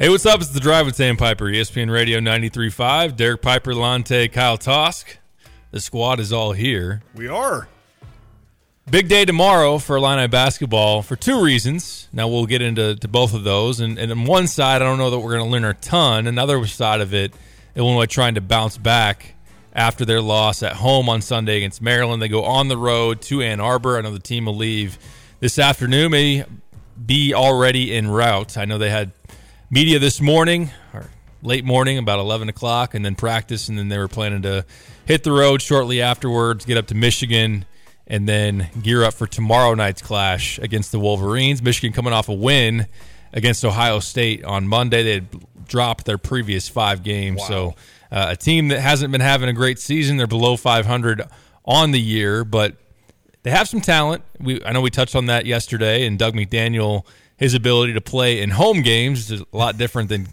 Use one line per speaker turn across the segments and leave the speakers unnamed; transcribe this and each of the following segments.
Hey, what's up? It's the Drive with Sam Piper, ESPN Radio 93.5. Derek Piper, Lante, Kyle Tosk. The squad is all here.
We are.
Big day tomorrow for Illini basketball for two reasons. Now we'll get into to both of those. And, and on one side, I don't know that we're going to learn a ton. Another side of it, Illinois trying to bounce back after their loss at home on Sunday against Maryland. They go on the road to Ann Arbor. I know the team will leave this afternoon, may be already en route. I know they had media this morning or late morning, about 11 o'clock, and then practice, and then they were planning to hit the road shortly afterwards, get up to Michigan, and then gear up for tomorrow night's clash against the Wolverines. Michigan coming off a win against Ohio State on Monday. They had dropped their previous five games. Wow. So uh, a team that hasn't been having a great season. They're below 500 on the year, but they have some talent. We I know we touched on that yesterday, and Dug McDaniel – his ability to play in home games is a lot different than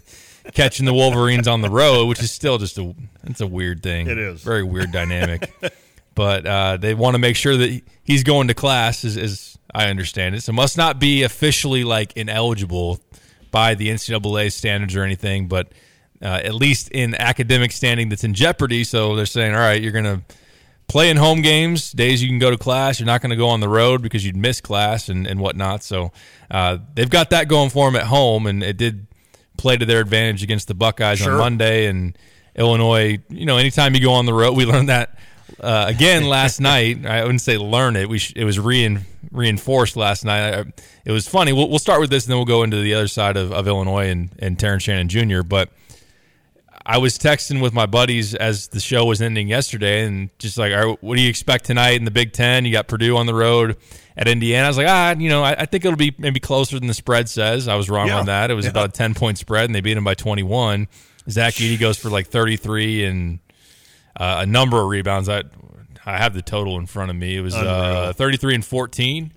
catching the Wolverines on the road, which is still just a it's a weird thing.
It is
very weird dynamic. but uh, they want to make sure that he's going to class, as, as I understand it. So must not be officially like ineligible by the NCAA standards or anything, but uh, at least in academic standing that's in jeopardy. So they're saying, all right, you're going to playing home games, days you can go to class. You're not going to go on the road because you'd miss class and, and whatnot. So uh, they've got that going for them at home, and it did play to their advantage against the Buckeyes sure. on Monday. And Illinois, you know, anytime you go on the road, we learned that uh, again last night. I wouldn't say learn it. We sh- it was rein- reinforced last night. I, it was funny. We'll, we'll start with this, and then we'll go into the other side of, of Illinois and, and Terrence Shannon Jr. But – I was texting with my buddies as the show was ending yesterday, and just like, what do you expect tonight in the Big Ten? You got Purdue on the road at Indiana. I was like, ah, you know, I, I think it'll be maybe closer than the spread says. I was wrong yeah. on that. It was yeah. about a ten point spread, and they beat them by twenty one. Zach Edey goes for like thirty three and uh, a number of rebounds. I I have the total in front of me. It was uh, thirty three and fourteen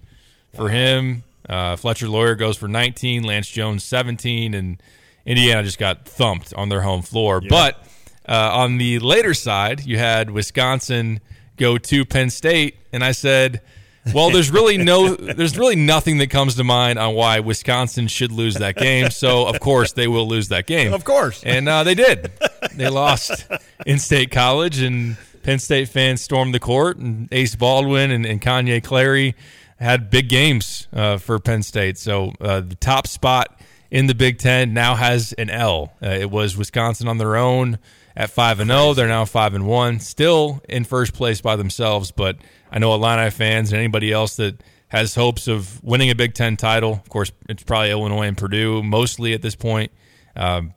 for wow. him. Uh, Fletcher Loyer goes for nineteen. Lance Jones seventeen and Indiana just got thumped on their home floor. Yeah. But uh, on the later side, you had Wisconsin go to Penn State, and I said, "Well, there's really no, there's really nothing that comes to mind on why Wisconsin should lose that game. So of course they will lose that game.
Of course,
and uh, they did. They lost in State College, and Penn State fans stormed the court, and Ace Baldwin and, and Kanye Clary had big games uh, for Penn State. So uh, the top spot in the Big Ten now has an L. Uh, it was Wisconsin on their own at five and zero. Oh. They're now five and one, still in first place by themselves. But I know Illini fans and anybody else that has hopes of winning a Big Ten title. Of course, it's probably Illinois and Purdue mostly at this point. Um,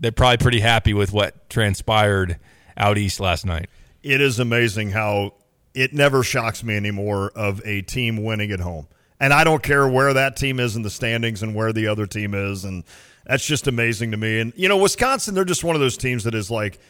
they're probably pretty happy with what transpired out east last night.
It is amazing how it never shocks me anymore of a team winning at home. And I don't care where that team is in the standings and where the other team is. And that's just amazing to me. And, you know, Wisconsin, they're just one of those teams that is like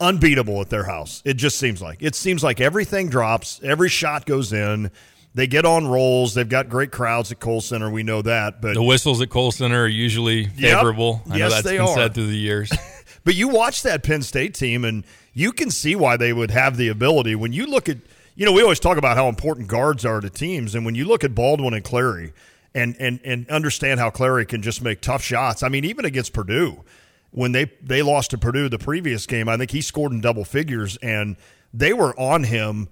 unbeatable at their house. It just seems like. It seems like everything drops, every shot goes in. They get on rolls. They've got great crowds at Kohl Center. We know that. But
the whistles at Kohl Center are usually favorable.
Yep. I yes,
know that's
they
been
are.
said through the years.
but you watch that Penn State team, and you can see why they would have the ability. When you look at – you know, we always talk about how important guards are to teams, and when you look at Baldwin and Clary, and and and understand how Clary can just make tough shots. I mean, even against Purdue, when they they lost to Purdue the previous game, I think he scored in double figures, and they were on him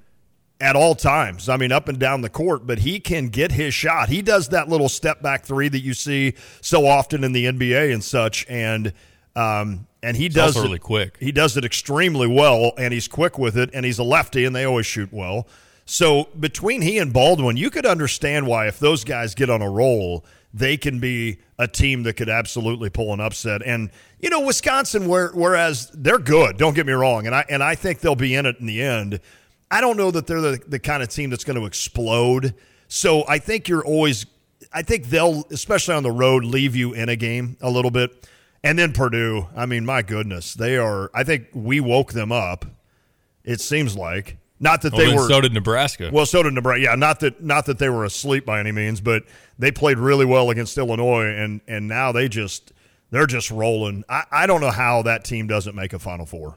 at all times. I mean, up and down the court, but he can get his shot. He does that little step back three that you see so often in the NBA and such, and um, and he
it's
does
it really quick.
He does it extremely well, and he's quick with it, and he's a lefty, and they always shoot well. So between he and Baldwin, you could understand why if those guys get on a roll, they can be a team that could absolutely pull an upset. And you know, Wisconsin, where, whereas they're good, don't get me wrong, and I and I think they'll be in it in the end. I don't know that they're the, the kind of team that's going to explode. So I think you're always. I think they'll, especially on the road, leave you in a game a little bit. And then Purdue, I mean, my goodness, they are. I think we woke them up. It seems like not that they were.
So did Nebraska.
Well, so did Nebraska. Yeah, not that not that they were asleep by any means, but they played really well against Illinois, and and now they just they're just rolling. I, I don't know how that team doesn't make a Final Four.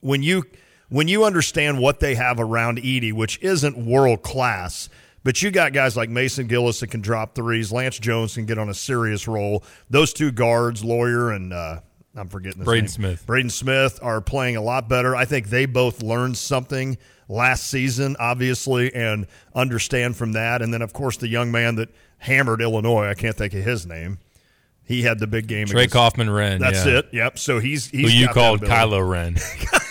When you when you understand what they have around Edey, which isn't world class, But you got guys like Mason Gillis that can drop threes. Lance Jones can get on a serious roll. Those two guards, Loyer and uh, I'm forgetting
Braden
name.
Smith.
Braden Smith are playing a lot better. I think they both learned something last season, obviously, and understand from that. And then, of course, the young man that hammered Illinois. I can't think of his name. He had the big game.
Trey
against-
Kaufman-Renn.
That's
yeah.
it. Yep. So he's he's Who you
called. Kylo Ren.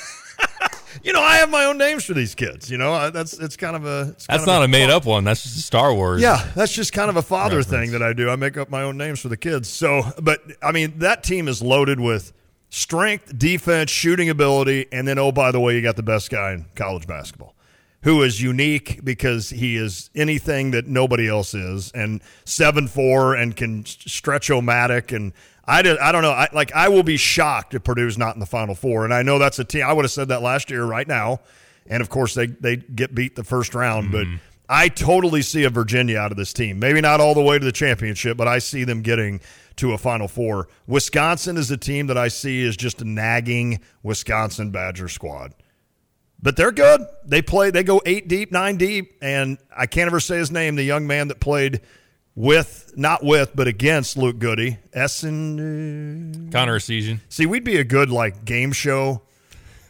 You know, I have my own names for these kids. You know, I- that's it's kind of a. It's
That's
of
not a made up one. That's just a Star Wars.
Yeah, that's just kind of a father
Reference.
thing that I do. I make up my own names for the kids. So, but I mean, that team is loaded with strength, defense, shooting ability, and then oh, by the way, you got the best guy in college basketball, who is unique because he is anything that nobody else is, and seven four and can stretch-o-matic and. I, did, I don't know. I, like I will be shocked if Purdue's not in the Final Four, and I know that's a team. I would have said that last year, right now, and of course they they get beat the first round. But mm-hmm. I totally see a Virginia out of this team. Maybe not all the way to the championship, but I see them getting to a Final Four. Wisconsin is a team that I see is just a nagging Wisconsin Badger squad. But they're good. They play. They go eight deep, nine deep, and I can't ever say his name. The young man that played with, not with, but against Luke Goody. Essen.
Connor season.
See, we'd be a good like game show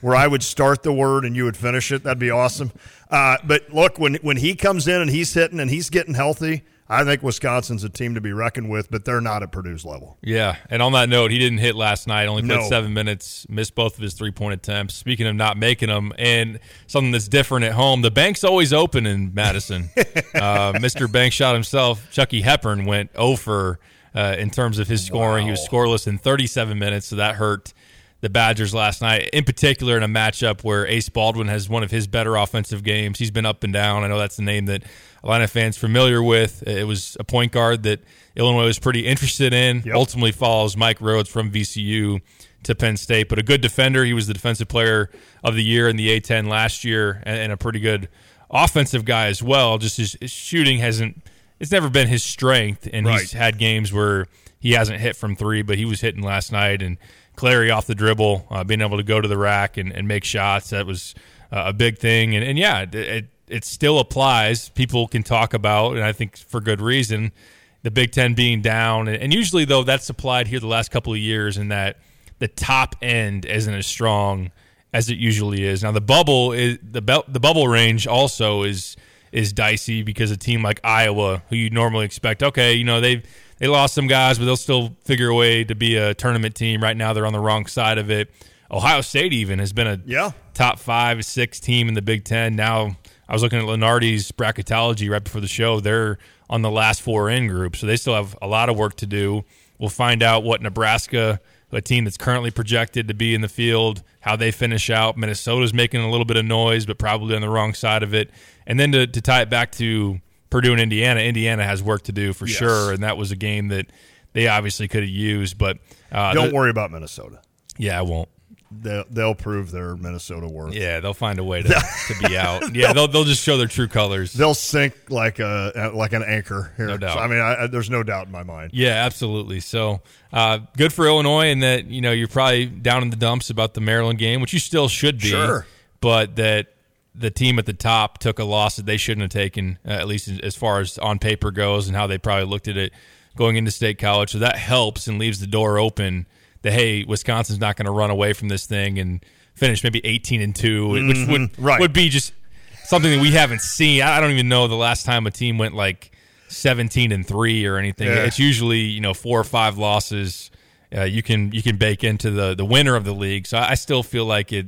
where I would start the word and you would finish it. That'd be awesome. Uh, but look, when when he comes in and he's hitting and he's getting healthy, I think Wisconsin's a team to be reckoned with. But they're not at Purdue's level.
Yeah, and on that note, he didn't hit last night. Only played
No.
seven minutes, missed both of his three point attempts. Speaking of not making them, and something that's different at home, the bank's always open in Madison. uh, Mr. Bank shot himself. Chucky Hepburn went over uh, in terms of his scoring. He was scoreless in 37 minutes, so that hurt the Badgers last night. In particular, in a matchup where Ace Baldwin has one of his better offensive games. He's been up and down. I know that's the name that Atlanta fans familiar with. It was a point guard that Illinois was pretty interested in.
Yep.
Ultimately follows Mike Rhoades from VCU to Penn State, but a good defender. He was the defensive player of the year in the A10 last year, and, a pretty good offensive guy as well. Just his, his shooting hasn't. It's never been his strength, and he's had games where he hasn't hit from three, but he was hitting last night. And Clary off the dribble, uh, being able to go to the rack and, and make shots, that was uh, a big thing. And, and yeah, it, it, it still applies. People can talk about, and I think for good reason, the Big Ten being down. And, usually, though, that's applied here the last couple of years in that the top end isn't as strong as it usually is. Now the bubble is the the bubble range also is is dicey because a team like Iowa, who you normally expect, okay, you know they they lost some guys, but they'll still figure a way to be a tournament team. Right now, they're on the wrong side of it. Ohio State even has been a
Yeah.
top five, six team in the Big Ten. Now I was looking at Lunardi's bracketology right before the show. They're on the last four in group, so they still have a lot of work to do. We'll find out what Nebraska, a team that's currently projected to be in the field, how they finish out. Minnesota's making a little bit of noise, but probably on the wrong side of it. And then to, to tie it back to Purdue and Indiana, Indiana has work to do for
Yes.
sure, and that was a game that they obviously could have used. But uh,
Don't
the-
worry about Minnesota.
Yeah, I won't.
They'll, they'll prove their Minnesota worth.
Yeah, they'll find a way to, to be out. Yeah, they'll they'll just show their true colors.
They'll sink like a like an anchor here.
No doubt.
So, I mean, I, I, there's no doubt in my mind.
Yeah, absolutely. So uh, good for Illinois, and that you know you're probably down in the dumps about the Maryland game, which you still should be.
Sure.
but that the team at the top took a loss that they shouldn't have taken, uh, at least as far as on paper goes, and how they probably looked at it going into state college. So that helps and leaves the door open. That hey, Wisconsin's not going to run away from this thing and finish maybe 18 and two, which would
Mm-hmm. right.
would be just something that we haven't seen. I don't even know the last time a team went like 17 and 3 or anything.
Yeah.
It's usually, you know, four or five losses uh, you can you can bake into the the winner of the league. So I, I still feel like it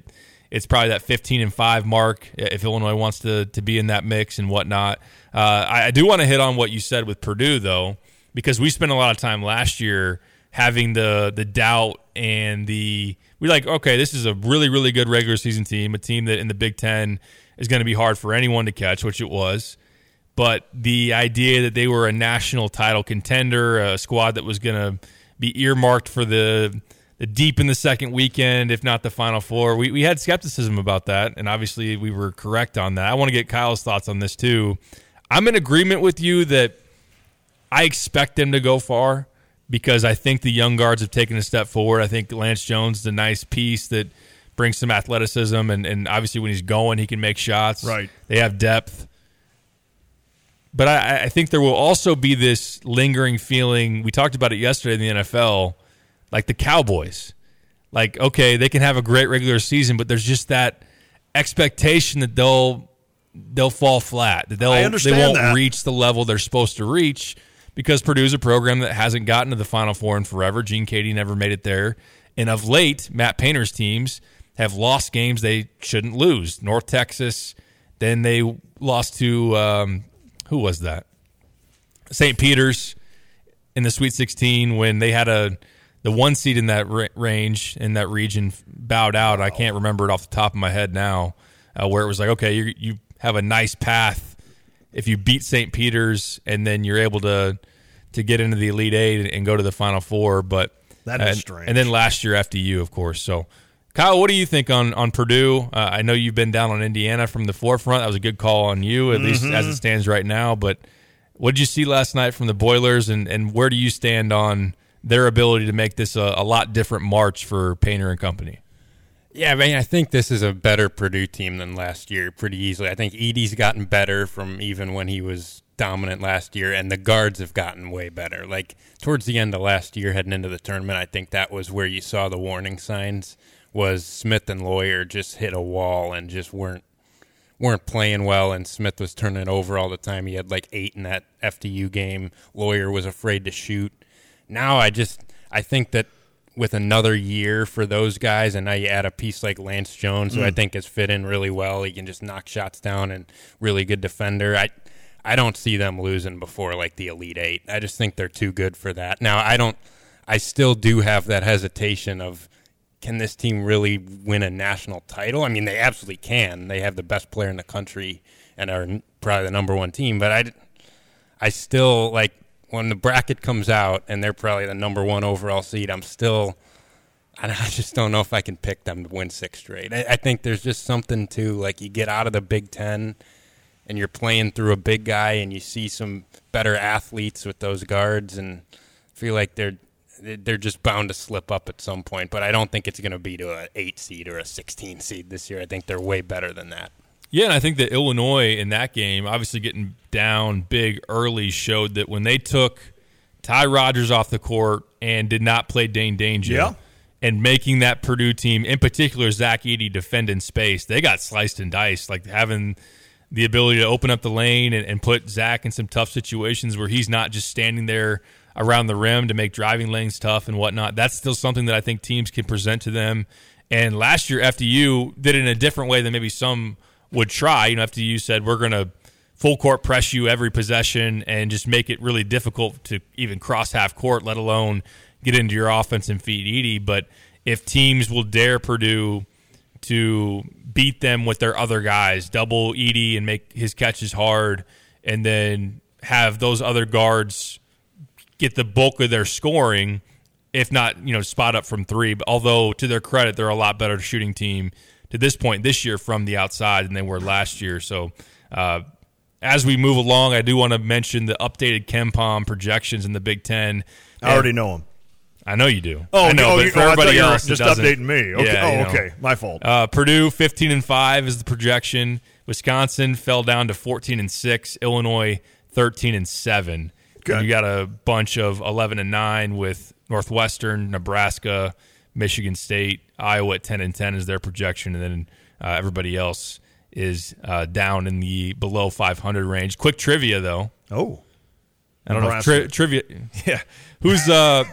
it's probably that 15 and 5 mark if Illinois wants to to be in that mix and whatnot. Uh, I, I do want to hit on what you said with Purdue though, because we spent a lot of time last year having the the doubt and the we're like, okay, this is a really really good regular season team, a team that in the Big Ten is going to be hard for anyone to catch, which it was but the idea that they were a national title contender, a squad that was going to be earmarked for the deep in the second weekend, if not the final four, we, we had skepticism about that, and obviously we were correct on that. I want to get Kyle's thoughts on this too. I'm in agreement with you that I expect them to go far because I think the young guards have taken a step forward. I think Lance Jones is a nice piece that brings some athleticism, and, and obviously when he's going, he can make shots.
Right.
They have depth. but I, I think there will also be this lingering feeling. We talked about it yesterday in the NFL, like the Cowboys. Like, okay, they can have a great regular season, but there's just that expectation that they'll they'll fall flat. That they'll they won't
that.
reach the level they're supposed to reach because Purdue's a program that hasn't gotten to the Final Four in forever. Gene Keady never made it there, and of late, Matt Painter's teams have lost games they shouldn't lose. North Texas, then they lost to um, who was that? St. Peter's in the Sweet 16 when they had a the one seed in that range in that region bowed out. I can't remember it off the top of my head now, uh, where it was like, okay, you you have a nice path if you beat St. Peter's and then you're able to to get into the Elite Eight and, go to the Final Four. But
That is
and,
strange.
And then last year FDU, of course. So. Kyle, what do you think on on Purdue? Uh, I know you've been down on Indiana from the forefront. That was a good call on you, at least
Mm-hmm.
as it stands right now. But what did you see last night from the Boilers, and, and where do you stand on their ability to make this a, a lot different March for Painter and company?
Yeah, I mean, I think this is a better Purdue team than last year pretty easily. I think Edey's gotten better from even when he was dominant last year, and the guards have gotten way better. Like towards the end of last year, heading into the tournament, I think that was where you saw the warning signs. Was Smith and Loyer just hit a wall and just weren't weren't playing well, and Smith was turning over all the time. He had like eight in that FDU game. Loyer was afraid to shoot. Now I just I think that with another year for those guys, and now you add a piece like Lance Jones, who I mm. think has fit in really well. He can just knock shots down and really good defender. I I don't see them losing before like the Elite Eight. I just think they're too good for that. Now I don't. I still do have that hesitation of can this team really win a national title? I mean, they absolutely can. They have the best player in the country and are probably the number one team. But I, I still like when the bracket comes out and they're probably the number one overall seed. I'm still, I just don't know if I can pick them to win six straight. I, I think there's just something to like you get out of the Big Ten and you're playing through a big guy and you see some better athletes with those guards and feel like they're they're just bound to slip up at some point. But I don't think it's going to be to an eight seed or a sixteen seed this year. I think they're way better than that.
Yeah, and I think that Illinois in that game, obviously getting down big early, showed that when they took Ty Rodgers off the court and did not play Dain Dainja,
Yeah.
and making that Purdue team, in particular Zach Edey, defend in space, they got sliced and diced. Like having the ability to open up the lane and, and put Zach in some tough situations where he's not just standing there around the rim to make driving lanes tough and whatnot. That's still something that I think teams can present to them. And last year, FDU did it in a different way than maybe some would try. You know, after you said we're going to full court press you every possession and just make it really difficult to even cross half court, let alone get into your offense and feed Edey. But if teams will dare Purdue to beat them with their other guys, double Edey and make his catches hard, and then have those other guards get the bulk of their scoring, if not, you know, spot up from three. But although to their credit, they're a lot better shooting team to this point this year from the outside than they were last year. So uh, as we move along, I do want to mention the updated KenPom projections in the Big Ten.
I already know them.
I know you do.
Oh,
I know,
oh,
but
you,
for
oh,
everybody
you
else,
just updating me. Okay.
Yeah, you
oh,
know.
okay. My fault.
Uh, Purdue 15 and 5 is the projection. Wisconsin fell down to 14 and 6. Illinois 13 and 7.
Good.
And you got a bunch of 11 and 9 with Northwestern, Nebraska, Michigan State, Iowa at 10 and 10 is their projection, and then uh, everybody else is uh, down in the below 500 range. Quick trivia though.
oh,
I don't know tri- trivia. Yeah, who's uh,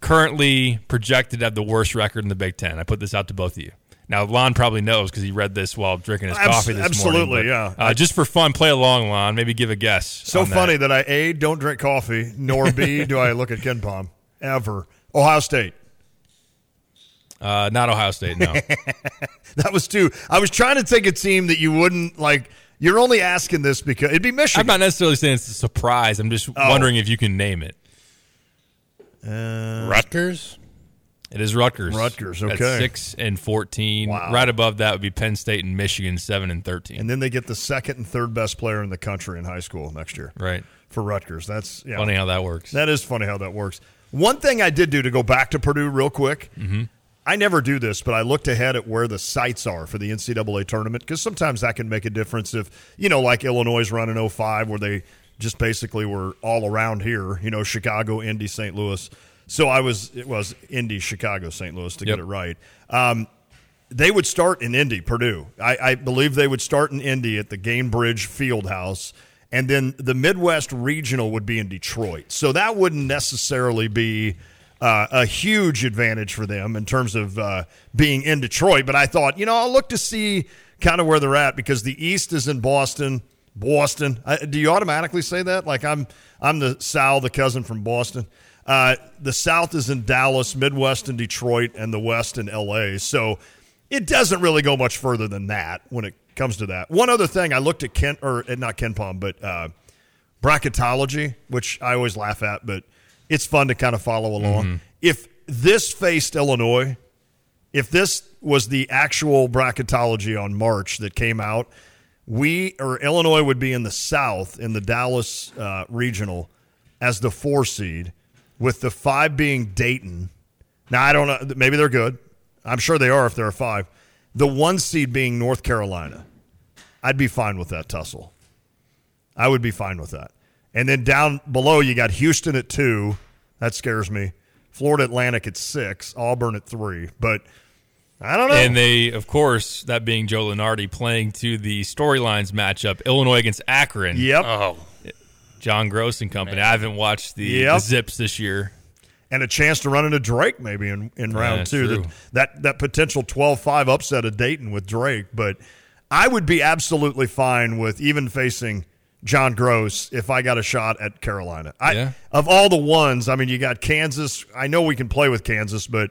currently projected to have the worst record in the Big Ten? I put this out to both of you. Now, Lon probably knows because he read this while drinking his
Abs-
coffee this
absolutely,
morning.
Absolutely, yeah.
Uh, just for fun, play along, Lon. Maybe give a guess.
so
on that.
funny that. I a don't drink coffee, nor b do I look at KenPom ever. Ohio State.
Uh, not Ohio State. No.
That was too. I was trying to take a team that you wouldn't like. You're only asking this because it'd be Michigan.
I'm not necessarily saying it's a surprise. I'm just
Oh.
wondering if you can name it.
Rutgers.
It is Rutgers.
Rutgers,
At
okay.
six and fourteen.
Wow.
Right above that would be Penn State and Michigan, seven and thirteen.
and then they get the second and third best player in the country in high school next year
right.
for Rutgers. That's yeah.
Funny how that works.
That is funny how that works. One thing I did do to go back to Purdue real quick.
Mm-hmm.
I never do this, but I looked ahead at where the sites are for the NCAA tournament because sometimes that can make a difference. If you know, like Illinois is running 05, where they just basically were all around here. You know, Chicago, Indy, St. Louis. So I was it was Indy, Chicago, St. Louis to
Yep.
get it right. Um, they would start in Indy, Purdue. I, I believe they would start in Indy at the Gainbridge Fieldhouse, and then the Midwest Regional would be in Detroit. So that wouldn't necessarily be uh, a huge advantage for them in terms of uh, being in Detroit. But I thought, you know, I'll look to see kind of where they're at because the East is in Boston. Boston. I, do you automatically say that? Like I'm, I'm the Sal, the cousin from Boston. Uh, the South is in Dallas, Midwest in Detroit, and the West in L.A. So it doesn't really go much further than that when it comes to that. One other thing, I looked at Ken or uh, not KenPom, but uh, bracketology, which I always laugh at, but it's fun to kind of follow along. If this faced Illinois, if this was the actual bracketology on March that came out, we or Illinois would be in the South in the Dallas uh, regional as the four seed, with the five being Dayton. Now I don't know. Maybe they're good. I'm sure they are if they're a five. The one seed being North Carolina. I'd be fine with that tussle. I would be fine with that. And then down below, you got Houston at two. That scares me. Florida Atlantic at six. Auburn at three. But I don't know.
And they, of course, that being Joe Lunardi playing to the storylines matchup, Illinois against Akron.
yep.
Oh,
John Groce and company. I haven't watched the,
Yep.
the Zips this year.
and a chance to run into Drake maybe in, in round
that's
two.
true.
That, that that potential 12-5 upset of Dayton with Drake, but I would be absolutely fine with even facing John Groce if I got a shot at Carolina. I,
Yeah.
Of all the ones, I mean, you got Kansas. I know we can play with Kansas, but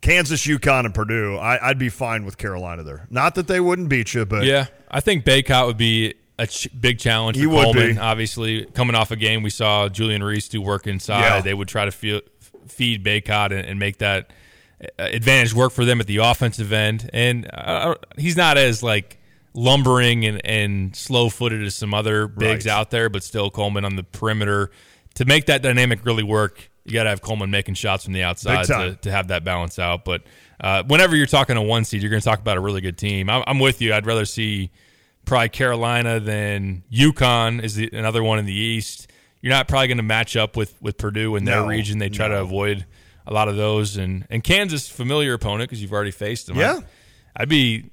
Kansas, UConn, and Purdue, I, I'd be fine with Carolina there. Not that they wouldn't beat you, but
Yeah, I think Bacot would be a ch- big challenge for
He would be.
Obviously, coming off a game, we saw Julian Reese do work inside.
Yeah.
They would try to feel, feed Bacot and, and make that uh, advantage work for them at the offensive end. And uh, he's not as like lumbering and, and slow footed as some other bigs
Right.
out there, but still Coleman on the perimeter. To make that dynamic really work, you got to have Coleman making shots from the outside to, to have that balance out. But uh, whenever you're talking a one seed, you're going to talk about a really good team. I'm, I'm with you. I'd rather see probably Carolina than UConn is the, another one in the East. You're not probably going to match up with, with Purdue in their
No,
region. They try to avoid a lot of those. And, and Kansas, familiar opponent because you've already faced them.
Yeah.
I'd, I'd be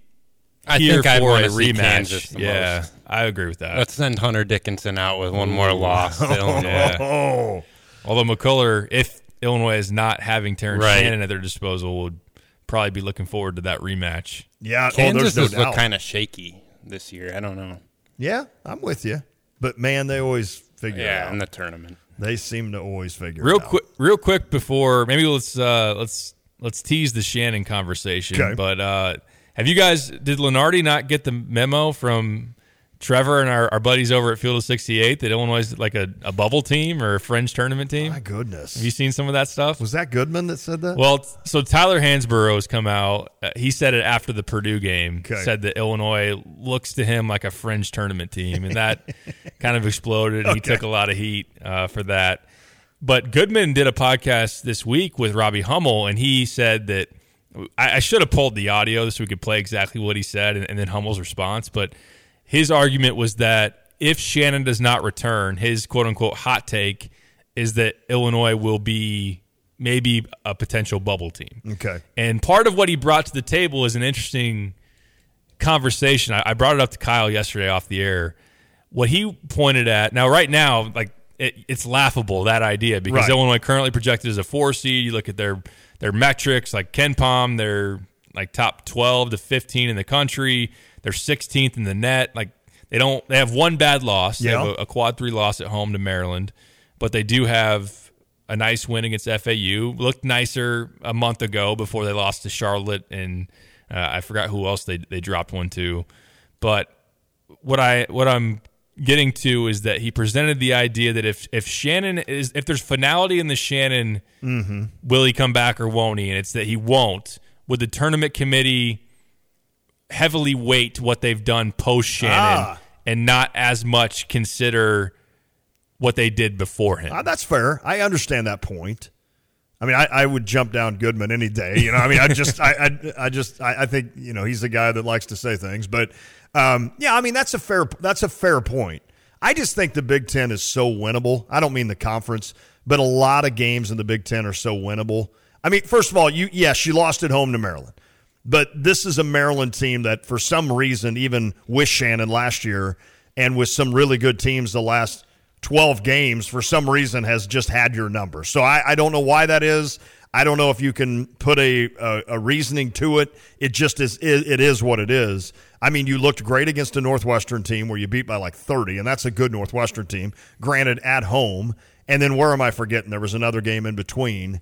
I
here
think I'd
for a
want to see
rematch.
Kansas the
yeah,
most.
I agree with that.
Let's send Hunter Dickinson out with one more loss. to Illinois.
Yeah.
oh,
Although McCullar, if Illinois is not having Terrence
Right.
Shannon at their disposal, would probably be looking forward to that rematch.
yeah.
Kansas
oh,
has
no
looked kind of shaky this year. I don't know.
yeah, I'm with you. But man, they always figure it
Yeah, in the tournament.
They seem to always figure
Real
it out.
Real quick, real quick before maybe let's uh, let's let's tease the Shannon conversation.
Okay.
But uh, have you guys did Lunardi not get the memo from Trevor and our, our buddies over at Field of 68 that Illinois is like a, a bubble team or a fringe tournament team?
My goodness.
Have you seen some of that stuff?
Was that Goodman that said that?
Well, so Tyler Hansbrough has come out. Uh, he said it after the Purdue game.
Okay.
Said that Illinois looks to him like a fringe tournament team, and that kind of exploded. And He took a lot of heat uh, for that. But Goodman did a podcast this week with Robbie Hummel, and he said that I, I should have pulled the audio so we could play exactly what he said and, and then Hummel's response. But his argument was that if Shannon does not return, his quote unquote hot take is that Illinois will be maybe a potential bubble team.
okay.
And part of what he brought to the table is an interesting conversation. I, I brought it up to Kyle yesterday off the air. What he pointed at now, right now, like it, it's laughable that idea because
Right.
Illinois currently projected as a four seed. You look at their their metrics, like KenPom, they're like top twelve to fifteen in the country. They're sixteenth in the net. Like they don't, they have one bad loss. They have a, a quad three loss at home to Maryland, but they do have a nice win against FAU. Looked nicer a month ago before they lost to Charlotte, and uh, I forgot who else they they dropped one to. But what I what I'm getting to is that he presented the idea that if if Shannon is if there's finality in the Shannon, will he come back or won't he? And it's that he won't. Would the tournament committee heavily weight what they've done post Shannon
Ah.
and not as much consider what they did before him?
Uh, that's fair. I understand that point. I mean, I, I would jump down Goodman any day. You know, I mean, I just, I, I, I just, I, I think you know he's the guy that likes to say things. But um, yeah, I mean, that's a fair, that's a fair point. I just think the Big Ten is so winnable. I don't mean the conference, but a lot of games in the Big Ten are so winnable. I mean, first of all, you yes, you lost at home to Maryland. But this is a Maryland team that, for some reason, even with Shannon last year and with some really good teams the last 12 games, for some reason, has just had your number. So I, I don't know why that is. I don't know if you can put a, a, a reasoning to it. It just is, it, it is what it is. I mean, you looked great against a Northwestern team where you beat by like 30, and that's a good Northwestern team, granted at home. And then where am I forgetting? There was another game in between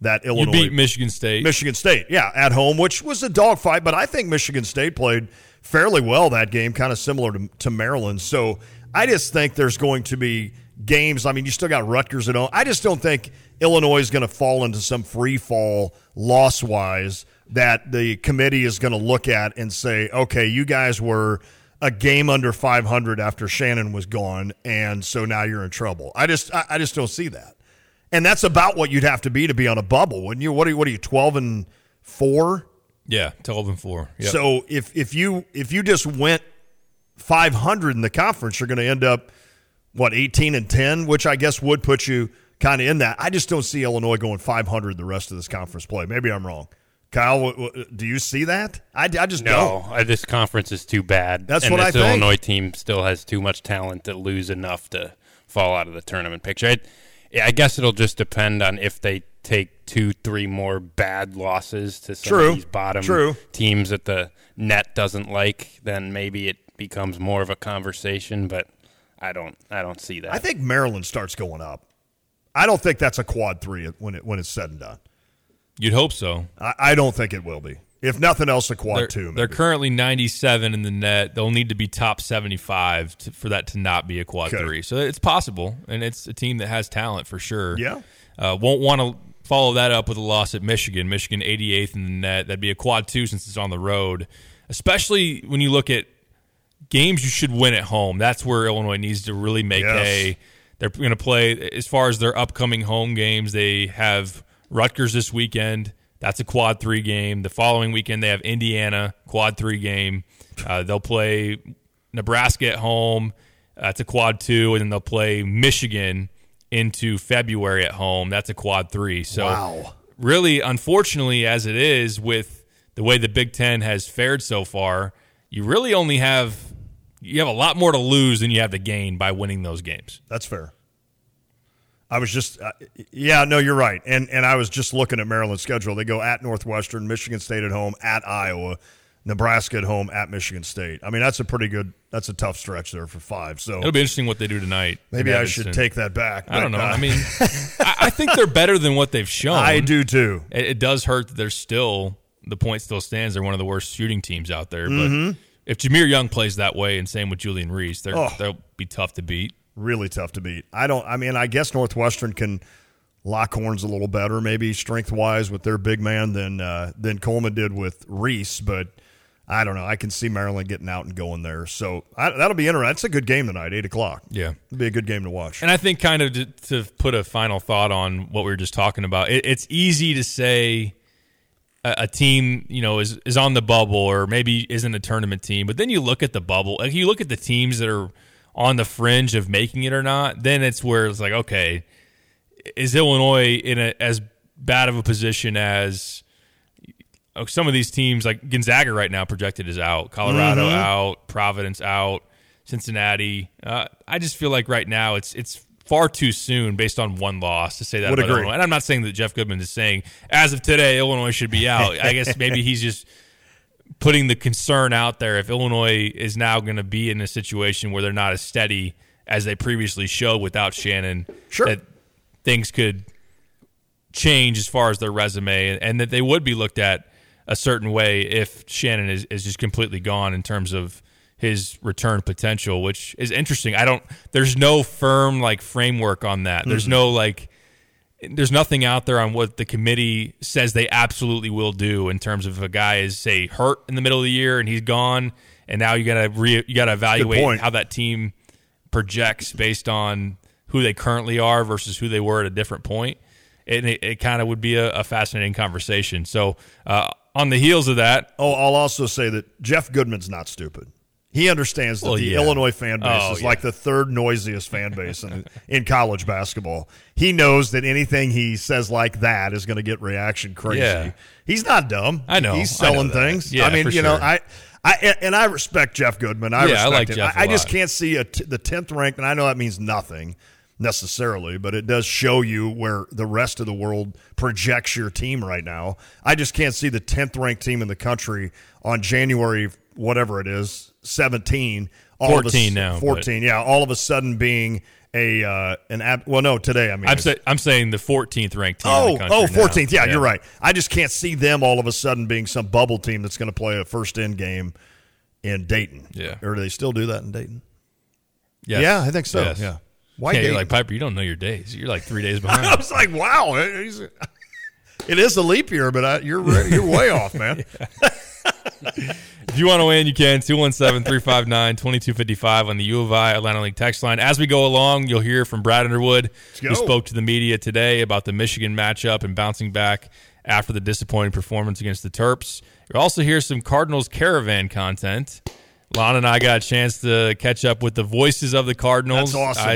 that Illinois
you beat Michigan State.
Michigan State, yeah, at home, which was a dogfight, but I think Michigan State played fairly well that game, kind of similar to, to Maryland. So I just think there's going to be games. I mean, you still got Rutgers at home. I just don't think Illinois is going to fall into some free fall loss wise that the committee is going to look at and say, okay, you guys were a game under 500 after Shannon was gone, and so now you're in trouble. I just, I, I just don't see that and that's about what you'd have to be to be on a bubble, wouldn't you? What are you? What are you? Twelve and four.
Yeah, twelve and four. Yep.
So if if you if you just went five hundred in the conference, you're going to end up what eighteen and ten, which I guess would put you kind of in that. I just don't see Illinois going five hundred the rest of this conference play. Maybe I'm wrong. Kyle, do you see that? I, I just
no. Don't. This conference is too bad.
That's
and
what
this
I
think. Illinois team still has too much talent to lose enough to fall out of the tournament picture. It, I guess it'll just depend on if they take two, three more bad losses to some
True.
of these bottom
True.
teams that the net doesn't like. Then maybe it becomes more of a conversation. But I don't, I don't see that.
I think Maryland starts going up. I don't think that's a quad three when it when it's said and done.
You'd hope so.
I, I don't think it will be. If nothing else, a quad
they're,
two. Maybe.
They're currently 97 in the net. They'll need to be top 75 to, for that to not be a quad
Okay.
three. So it's possible, and it's a team that has talent for sure.
Yeah.
Uh, won't want to follow that up with a loss at Michigan. Michigan 88th in the net. That'd be a quad two since it's on the road, especially when you look at games you should win at home. That's where Illinois needs to really make
Yes.
hay. They're going to play as far as their upcoming home games. They have Rutgers this weekend. That's a quad three game. The following weekend they have Indiana quad three game. Uh, they'll play Nebraska at home. That's a quad two, and then they'll play Michigan into February at home. That's a quad three. So
Wow.
really, unfortunately, as it is with the way the Big Ten has fared so far, you really only have you have a lot more to lose than you have to gain by winning those games.
That's fair. I was just, uh, yeah, no, you're right. And and I was just looking at Maryland's schedule. They go at Northwestern, Michigan State at home, at Iowa, Nebraska at home, at Michigan State. I mean, that's a pretty good, that's a tough stretch there for five. So
It'll be interesting what they do tonight.
maybe I should take that back.
I don't know.
uh,
I mean, I, I think they're better than what they've shown.
I do too.
It, it does hurt that they're still the point still stands. They're one of the worst shooting teams out there.
Mm-hmm.
If Jahmir Young plays that way, and same with Julian Reese, they're
Oh.
they'll be tough to beat.
Really tough to beat. I don't, I mean, I guess Northwestern can lock horns a little better, maybe strength wise with their big man than, uh, than Coleman did with Reese, but. I don't know. I can see Maryland getting out and going there. So I, that'll be interesting. That's a good game tonight, 8 o'clock.
Yeah.
It'll be a good game to watch.
And I think, kind of to, to put a final thought on what we were just talking about, it, it's easy to say a, a team, you know, is is on the bubble or maybe isn't a tournament team, but then you look at the bubble, like you look at the teams that are on the fringe of making it or not. Then it's where it's like, okay, is Illinois in a, as bad of a position as oh, some of these teams like Gonzaga right now projected is out, Colorado out, Providence out, Cincinnati. Uh, I just feel like right now it's it's far too soon based on one loss to say that
Would
about
agree.
Illinois. And I'm not saying that Jeff Goodman is saying as of today Illinois should be out. I guess maybe he's just putting the concern out there if Illinois is now going to be in a situation where they're not as steady as they previously showed without Shannon.
Sure.
That things could change as far as their resume and that they would be looked at a certain way if Shannon is, is just completely gone in terms of his return potential, which is interesting. I don't there's no firm like framework on that. There's no like there's nothing out there on what the committee says they absolutely will do in terms of if a guy is say hurt in the middle of the year and he's gone and now you gotta re, you gotta evaluate how that team projects based on who they currently are versus who they were at a different point. And it, it kind of would be a, a fascinating conversation. So uh, on the heels of that,
Oh, I'll also say that Jeff Goodman's not stupid. He understands that
Well,
the
yeah.
Illinois fan oh, base
Oh,
is
yeah.
like the third noisiest fan base in, in college basketball. He knows that anything he says like that is going to get reaction crazy.
Yeah.
He's not dumb.
I know.
He's
I know
selling things.
Yeah,
I mean, you know,
sure.
I, I and I respect Jeff Goodman. I
Yeah, I like
him.
Jeff
I, I just can't see a t- the tenth ranked, and I know that means nothing necessarily, but it does show you where the rest of the world projects your team right now. I just can't see the tenth ranked team in the country on January whatever it is seventeen. All of a
14
s-
now, but-
Fourteen, yeah. All of a sudden being a uh, an app well, no, today I mean
I'm, say, I'm saying the 14th ranked team.
Oh, oh, 14th. Yeah, you're right. I just can't see them all of a sudden being some bubble team that's going to play a first in game in Dayton.
Yeah.
Or do they still do that in Dayton?
Yes.
Yeah, I think so.
Yes.
Yeah. Why
Yeah, you're like Piper. You don't know your days. You're like three days behind I
was like, wow. It is a leap year, but I, you're you're way off, man.
If you want to win, you can. 217 359 2255 on the U of I Atlanta League text line. As we go along, you'll hear from Brad Underwood, who spoke to the media today about the Michigan matchup and bouncing back after the disappointing performance against the Terps. You'll also hear some Cardinals caravan content. Lon and I got a chance to catch up with the voices of the Cardinals.
That's awesome.
I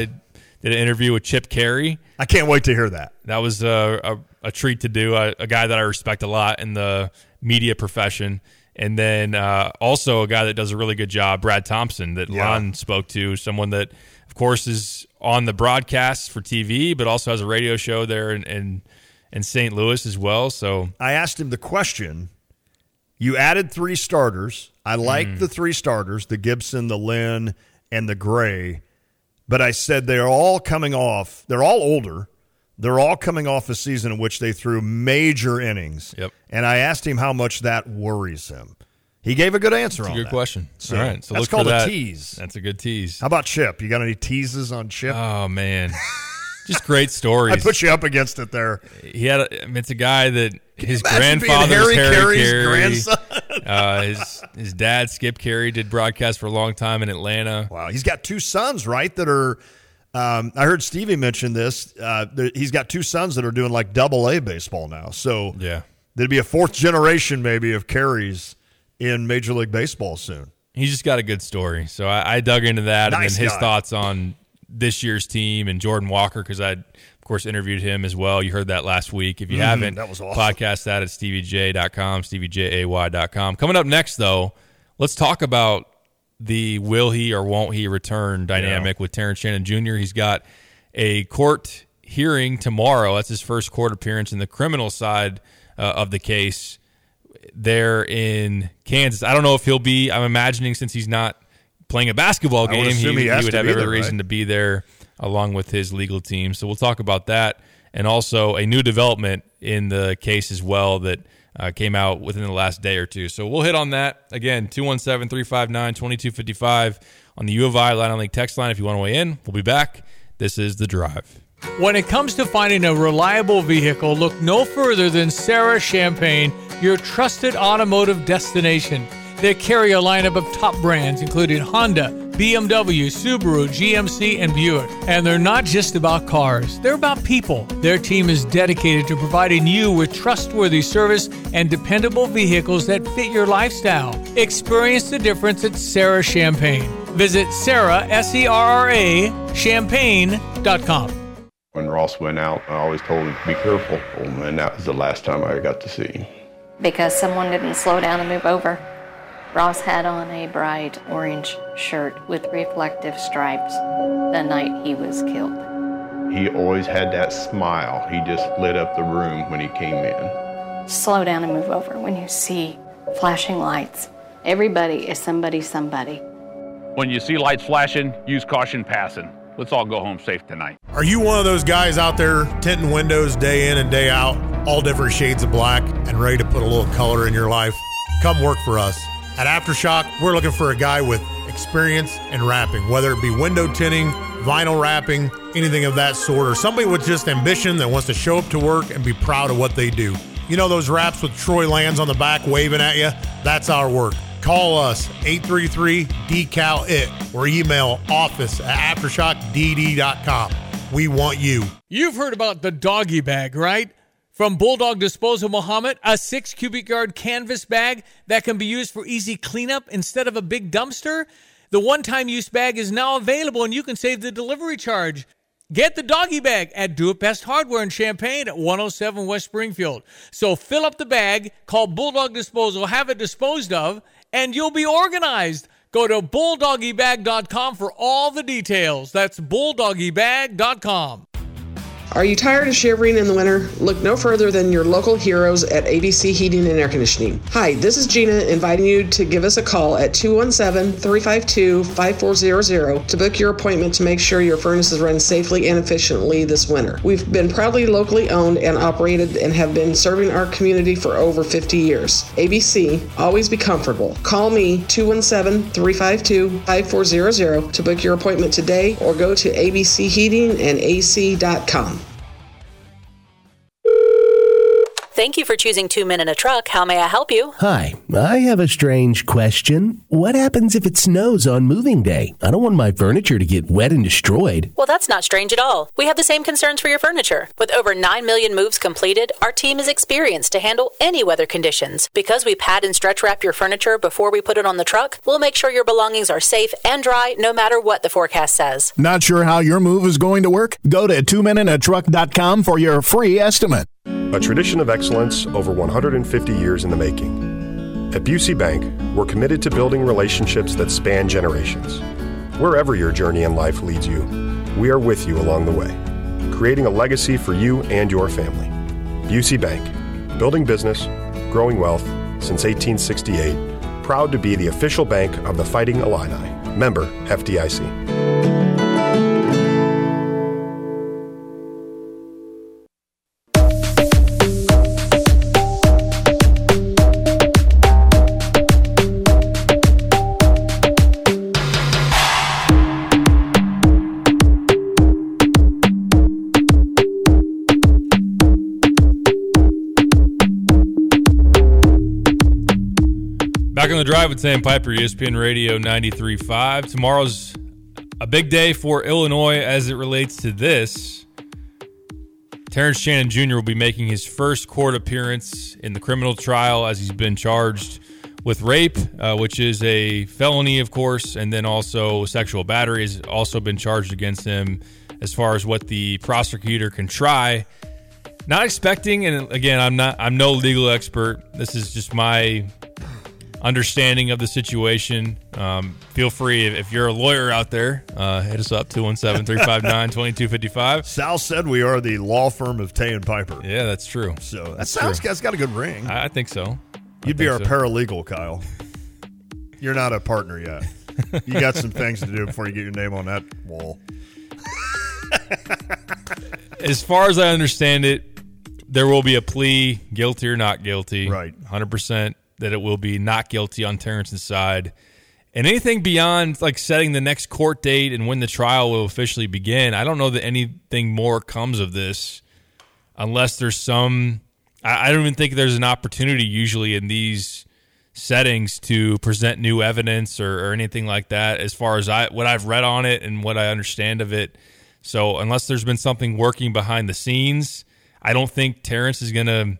did an interview with Chip Caray.
I can't wait to hear that.
That was a, a, a treat to do. A, a guy that I respect a lot in the media profession. And then uh, also a guy that does a really good job, Brad Thompson, that
Yeah.
Lon spoke to, someone that, of course, is on the broadcast for TV, but also has a radio show there in, in, in St. Louis as well. So,
I asked him the question. You added three starters. I like
Mm.
the three starters, the Gibson, the Lynn, and the Gray. But I said they're all coming off. They're all older. They're all coming off a season in which they threw major innings.
Yep.
And I asked him how much that worries him. He gave a good answer
That's a good
that.
question.
So
All right. So
that's
look
called
for
a tease.
That's a good tease.
How about Chip? You got any teases on Chip?
Oh, man. Just great stories.
I put you up against it there.
he had a, I mean, it's a guy that his grandfather
Harry
Harry
Caray's
Caray.
grandson.
uh, his his dad Skip Caray did broadcast for a long time in Atlanta.
Wow, he's got two sons, right? That are. Um, I heard Stevie mention this. Uh, there, he's got two sons that are doing like double A baseball now. So
Yeah,
there'd be a fourth generation maybe of Carays in Major League Baseball soon.
he's just got a good story. So I, I dug into that
Nice
and then his
guy.
thoughts on this year's team and Jordan Walker because I, of course, interviewed him as well. You heard that last week. If you haven't,
Mm, that was awesome.
podcast that at steviej.com, steviejay.com. Coming up next, though, let's talk about the will he or won't he return dynamic with Terrence Shannon Jr. He's got a court hearing tomorrow. That's his first court appearance in the criminal side uh, of the case there in Kansas. I don't know if he'll be. I'm imagining since he's not playing a basketball game, he,
he
he would have every
there,
reason
right?
to be there along with his legal team. So we'll talk about that and also a new development in the case as well that uh, came out within the last day or two. So we'll hit on that again 217 359 2255 on the U of I Line League text line if you want to weigh in. We'll be back. This is The Drive.
When it comes to finding a reliable vehicle, look no further than Serra Champaign, your trusted automotive destination. They carry a lineup of top brands including Honda, BMW, Subaru, GMC, and Buick. And they're not just about cars, they're about people. Their team is dedicated to providing you with trustworthy service and dependable vehicles that fit your lifestyle. Experience the difference at Serra Champaign. Visit Serra, S E R R A, champaign.com.
When Ross went out, I always told him, be careful. And that was the last time I got to see him.
because someone didn't slow down and move over. Ross had on a bright orange shirt with reflective stripes the night he was killed.
He always had that smile. He just lit up the room when he came in.
Slow down and move over when you see flashing lights. Everybody is somebody, somebody.
When you see lights flashing, use caution passing. Let's all go home safe tonight.
Are you one of those guys out there tinting windows day in and day out, all different shades of black, and ready to put a little color in your life? Come work for us. At Aftershock, we're looking for a guy with experience in wrapping, whether it be window tinting, vinyl wrapping, anything of that sort, or somebody with just ambition that wants to show up to work and be proud of what they do. You know those wraps with Troy Lands on the back waving at you? That's our work. Call us 833 decal it or email office at aftershockdd.com. We want you.
You've heard about the doggy bag, right? From Bulldog Disposal Mahomet, a six cubic yard canvas bag that can be used for easy cleanup instead of a big dumpster. The one time use bag is now available and you can save the delivery charge. Get the doggy bag at Do It Best Hardware in Champaign at 107 West Springfield. So fill up the bag, call Bulldog Disposal, have it disposed of, and you'll be organized. Go to bulldoggybag.com for all the details. That's bulldoggybag.com.
Are you tired of shivering in the winter? Look no further than your local heroes at ABC Heating and Air Conditioning. Hi, this is Gina inviting you to give us a call at 217 352 5400 to book your appointment to make sure your furnaces run safely and efficiently this winter. We've been proudly locally owned and operated and have been serving our community for over 50 years. ABC, always be comfortable. Call me 217 352 5400 to book your appointment today or go to abcheatingandac.com.
Thank you for choosing Two Men in a Truck. How may I help you?
Hi, I have a strange question. What happens if it snows on moving day? I don't want my furniture to get wet and destroyed.
Well, that's not strange at all. We have the same concerns for your furniture. With over 9 million moves completed, our team is experienced to handle any weather conditions. Because we pad and stretch wrap your furniture before we put it on the truck, we'll make sure your belongings are safe and dry no matter what the forecast says.
Not sure how your move is going to work? Go to twomeninatruck.com for your free estimate.
A tradition of excellence over 150 years in the making. At Busey Bank, we're committed to building relationships that span generations. Wherever your journey in life leads you, we are with you along the way, creating a legacy for you and your family. Busey Bank, building business, growing wealth since 1868, proud to be the official bank of the Fighting Illini. Member FDIC.
On with Sam Piper, ESPN Radio 93.5. Tomorrow's a big day for Illinois as it relates to this. Terrence Shannon Jr. will be making his first court appearance in the criminal trial as he's been charged with rape, uh, which is a felony, of course, and then also sexual battery has also been charged against him as far as what the prosecutor can try. Not expecting, and again, I'm not, I'm no legal expert. This is just my understanding of the situation. Um, feel free, if, if you're a lawyer out there, uh, hit us up 217 359 2255.
Sal said we are the law firm of Tay and Piper.
Yeah, that's true.
So that
That's
sounds
true.
that's got a good ring.
I, I think so. I
You'd be our
so.
paralegal, Kyle. You're not a partner yet. You got some things to do before you get your name on that wall.
As far as I understand it, there will be a plea, guilty or not guilty.
Right.
100% that it will be not guilty on Terrence's side. And anything beyond like setting the next court date and when the trial will officially begin, I don't know that anything more comes of this unless there's some. I, I don't even think there's an opportunity usually in these settings to present new evidence or, or anything like that as far as I what I've read on it and what I understand of it. So unless there's been something working behind the scenes, I don't think Terrence is gonna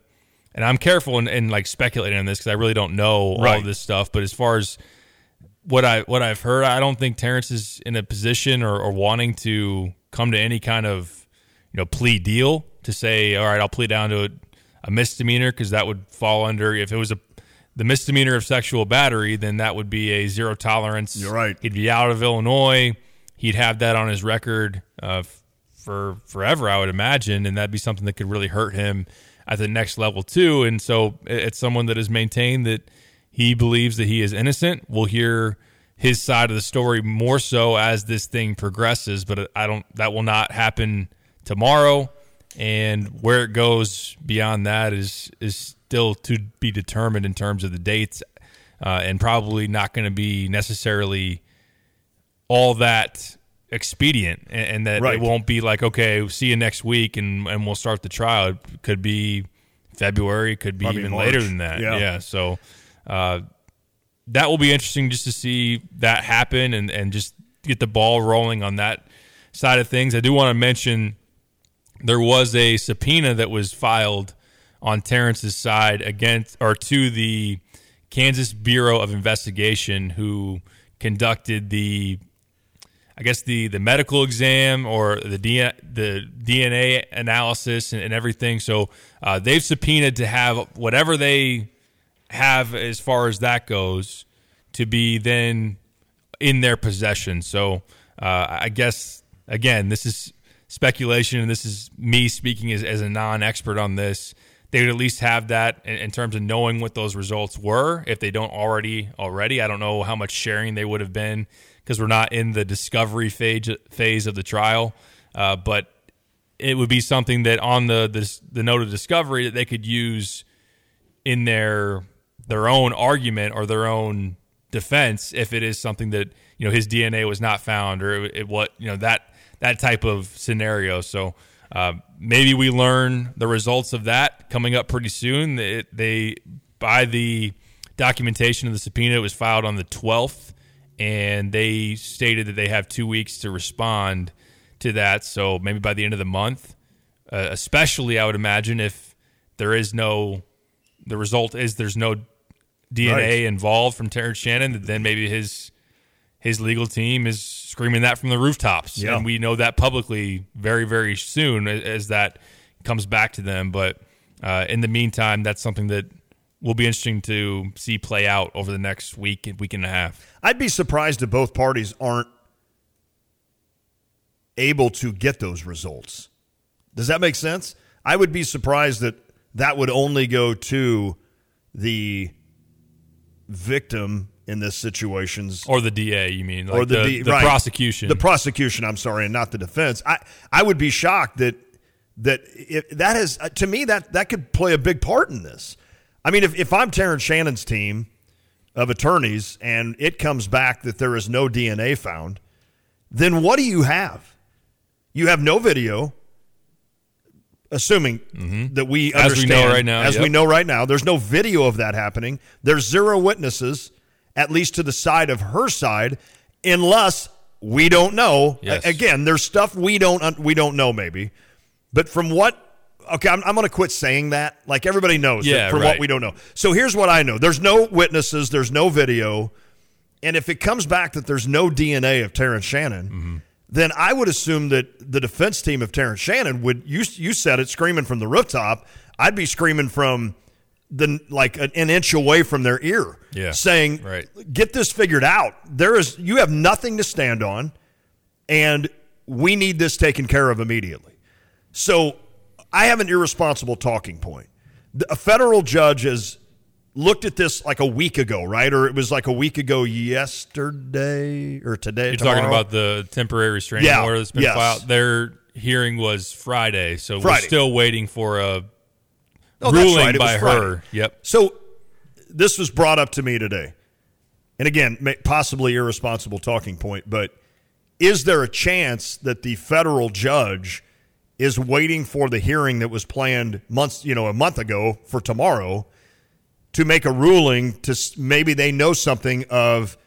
and I'm careful in, in like speculating on this because I really don't know all
Right.
of this stuff. But as far as what I what I've heard, I don't think Terrence is in a position or, or wanting to come to any kind of you know plea deal to say, all right, I'll plead down to a, a misdemeanor because that would fall under if it was a the misdemeanor of sexual battery, then that would be a zero tolerance.
You're right.
He'd be out of Illinois. He'd have that on his record uh, for forever, I would imagine, and that'd be something that could really hurt him at the next level too. And so, it- it's someone that has maintained that he believes that he is innocent. We'll hear his side of the story more so as this thing progresses, but I don't. That will not happen tomorrow, and where it goes beyond that is is still to be determined in terms of the dates, uh, and probably not going to be necessarily all that expedient and, and that
Right.
it won't be like okay see you next week and and we'll start the trial it could be february it could be
Probably
even
March.
later than that
Yeah.
yeah, so uh that will be interesting just to see that happen and and just get the ball rolling on that side of things i do want to mention there was a subpoena that was filed on Terrence's side against or to the Kansas Bureau of Investigation, who conducted the, I guess the the medical exam or the DNA, the DNA analysis and, and everything. So uh, they've subpoenaed to have whatever they have as far as that goes to be then in their possession. So uh, I guess again, this is speculation, and this is me speaking as, as a non-expert on this. They would at least have that in, in, terms of knowing what those results were. If they don't already, already, I don't know how much sharing they would have been because we're not in the discovery phase phase of the trial. Uh, but it would be something that on the, the the note of discovery that they could use in their their own argument or their own defense if it is something that you know his DNA was not found or it, it what you know that that type of scenario. So uh, maybe we learn the results of that coming up pretty soon. It, they by the documentation of the subpoena, it was filed on the twelfth, and they stated that they have two weeks to respond to that. So maybe by the end of the month, uh, especially I would imagine if there is no the result is there's no DNA right. involved from Terrence Shannon, then maybe his his legal team is screaming that from the rooftops, yeah. and we know that publicly very very soon as that comes back to them. But uh, in the meantime, that's something that will be interesting to see play out over the next week week and a half.
I'd be surprised if both parties aren't able to get those results. Does that make sense? I would be surprised that that would only go to the victim in this situations
or the DA you mean
like or the,
the,
D,
the
right.
prosecution
the prosecution I'm sorry and not the defense I I would be shocked that that if, that has uh, to me that that could play a big part in this I mean if, if I'm Terrence Shannon's team of attorneys and it comes back that there is no DNA found then what do you have you have no video assuming mm-hmm. that we
as
understand,
we know right now,
as
yep.
we know right now, there's no video of that happening. There's zero witnesses, at least to the side of her side, unless we don't know.
Yes.
Again, there's stuff we don't we don't know maybe, but from what. Okay, I'm, I'm going to quit saying that. Like everybody knows
yeah,
from
right.
what we don't know. So here's what I know: there's no witnesses, there's no video, and if it comes back that there's no DNA of Terrence Shannon,
mm-hmm
then I would assume that the defense team of Terrence Shannon would you you said it screaming from the rooftop. I'd be screaming from the like an, an inch away from their ear,
yeah,
saying,
right.
"Get this figured out. There is you have nothing to stand on, and we need this taken care of immediately." So I have an irresponsible talking point. A federal judge has looked at this like a week ago, right? Or it was like a week ago yesterday or today.
You're
tomorrow.
talking about the temporary restraining
yeah.
order that's been
yes.
filed. Their hearing was Friday, so
Friday.
we're still waiting for a
oh,
ruling
right.
by her. Yep.
So this was brought up to me today, and again, possibly irresponsible talking point, but is there a chance that the federal judge? Is waiting for the hearing that was planned months, you know, a month ago for tomorrow, to make a ruling to maybe they know something of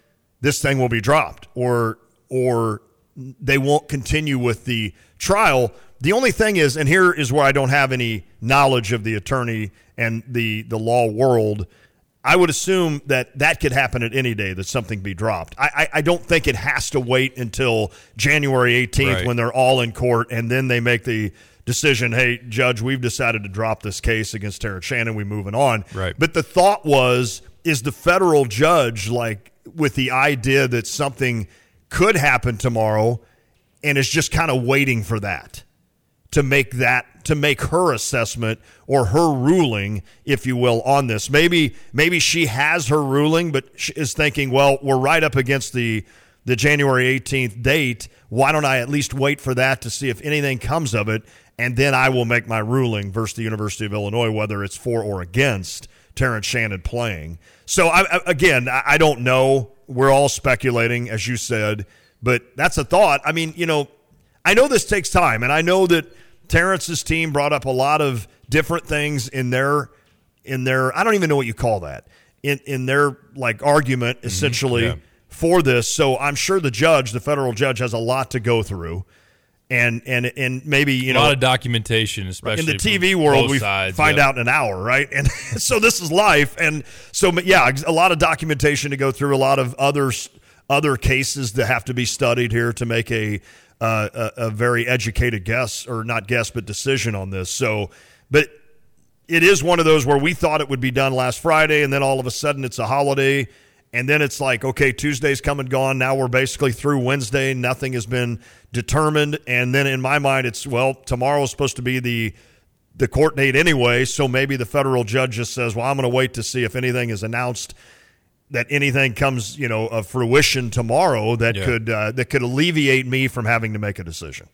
this thing will be dropped or or they won't continue with the trial. The only thing is, and here is where I don't have any knowledge of the attorney and the the law world. I would assume that that could happen at any day that something be dropped. I, I, I don't think it has to wait until January 18th
right.
when they're all in court and then they make the decision, hey, judge, we've decided to drop this case against Terrence Shannon. We moving on.
Right.
But the thought was, is the federal judge like with the idea that something could happen tomorrow and is just kind of waiting for that to make that to make her assessment or her ruling if you will on this maybe maybe she has her ruling but is thinking well we're right up against the the January 18th date why don't I at least wait for that to see if anything comes of it and then I will make my ruling versus the University of Illinois, whether it's for or against Terrence Shannon playing. So, I, again, I don't know. We're all speculating, as you said, but that's a thought. I mean, you know, I know this takes time, and I know that Terrence's team brought up a lot of different things in their in their I don't even know what you call that in in their like argument essentially
mm-hmm. yeah.
for this. So I'm sure the judge, the federal judge, has a lot to go through and and and maybe you
a
know a
lot of documentation, especially
in the TV world, we
sides,
find out in an hour, right? And so this is life, and so yeah, a lot of documentation to go through, a lot of others other cases that have to be studied here to make a uh, a, a very educated guess or not guess but decision on this. So, but it is one of those where we thought it would be done last Friday, and then all of a sudden it's a holiday. And then it's like, okay, Tuesday's come and gone. Now we're basically through Wednesday. Nothing has been determined. And then in my mind, it's, well, tomorrow's supposed to be the the court date anyway. So maybe the federal judge just says, well, I'm going to wait to see if anything is announced that anything comes, you know, of fruition tomorrow that
Yeah.
could uh, that could alleviate me from having to make a decision.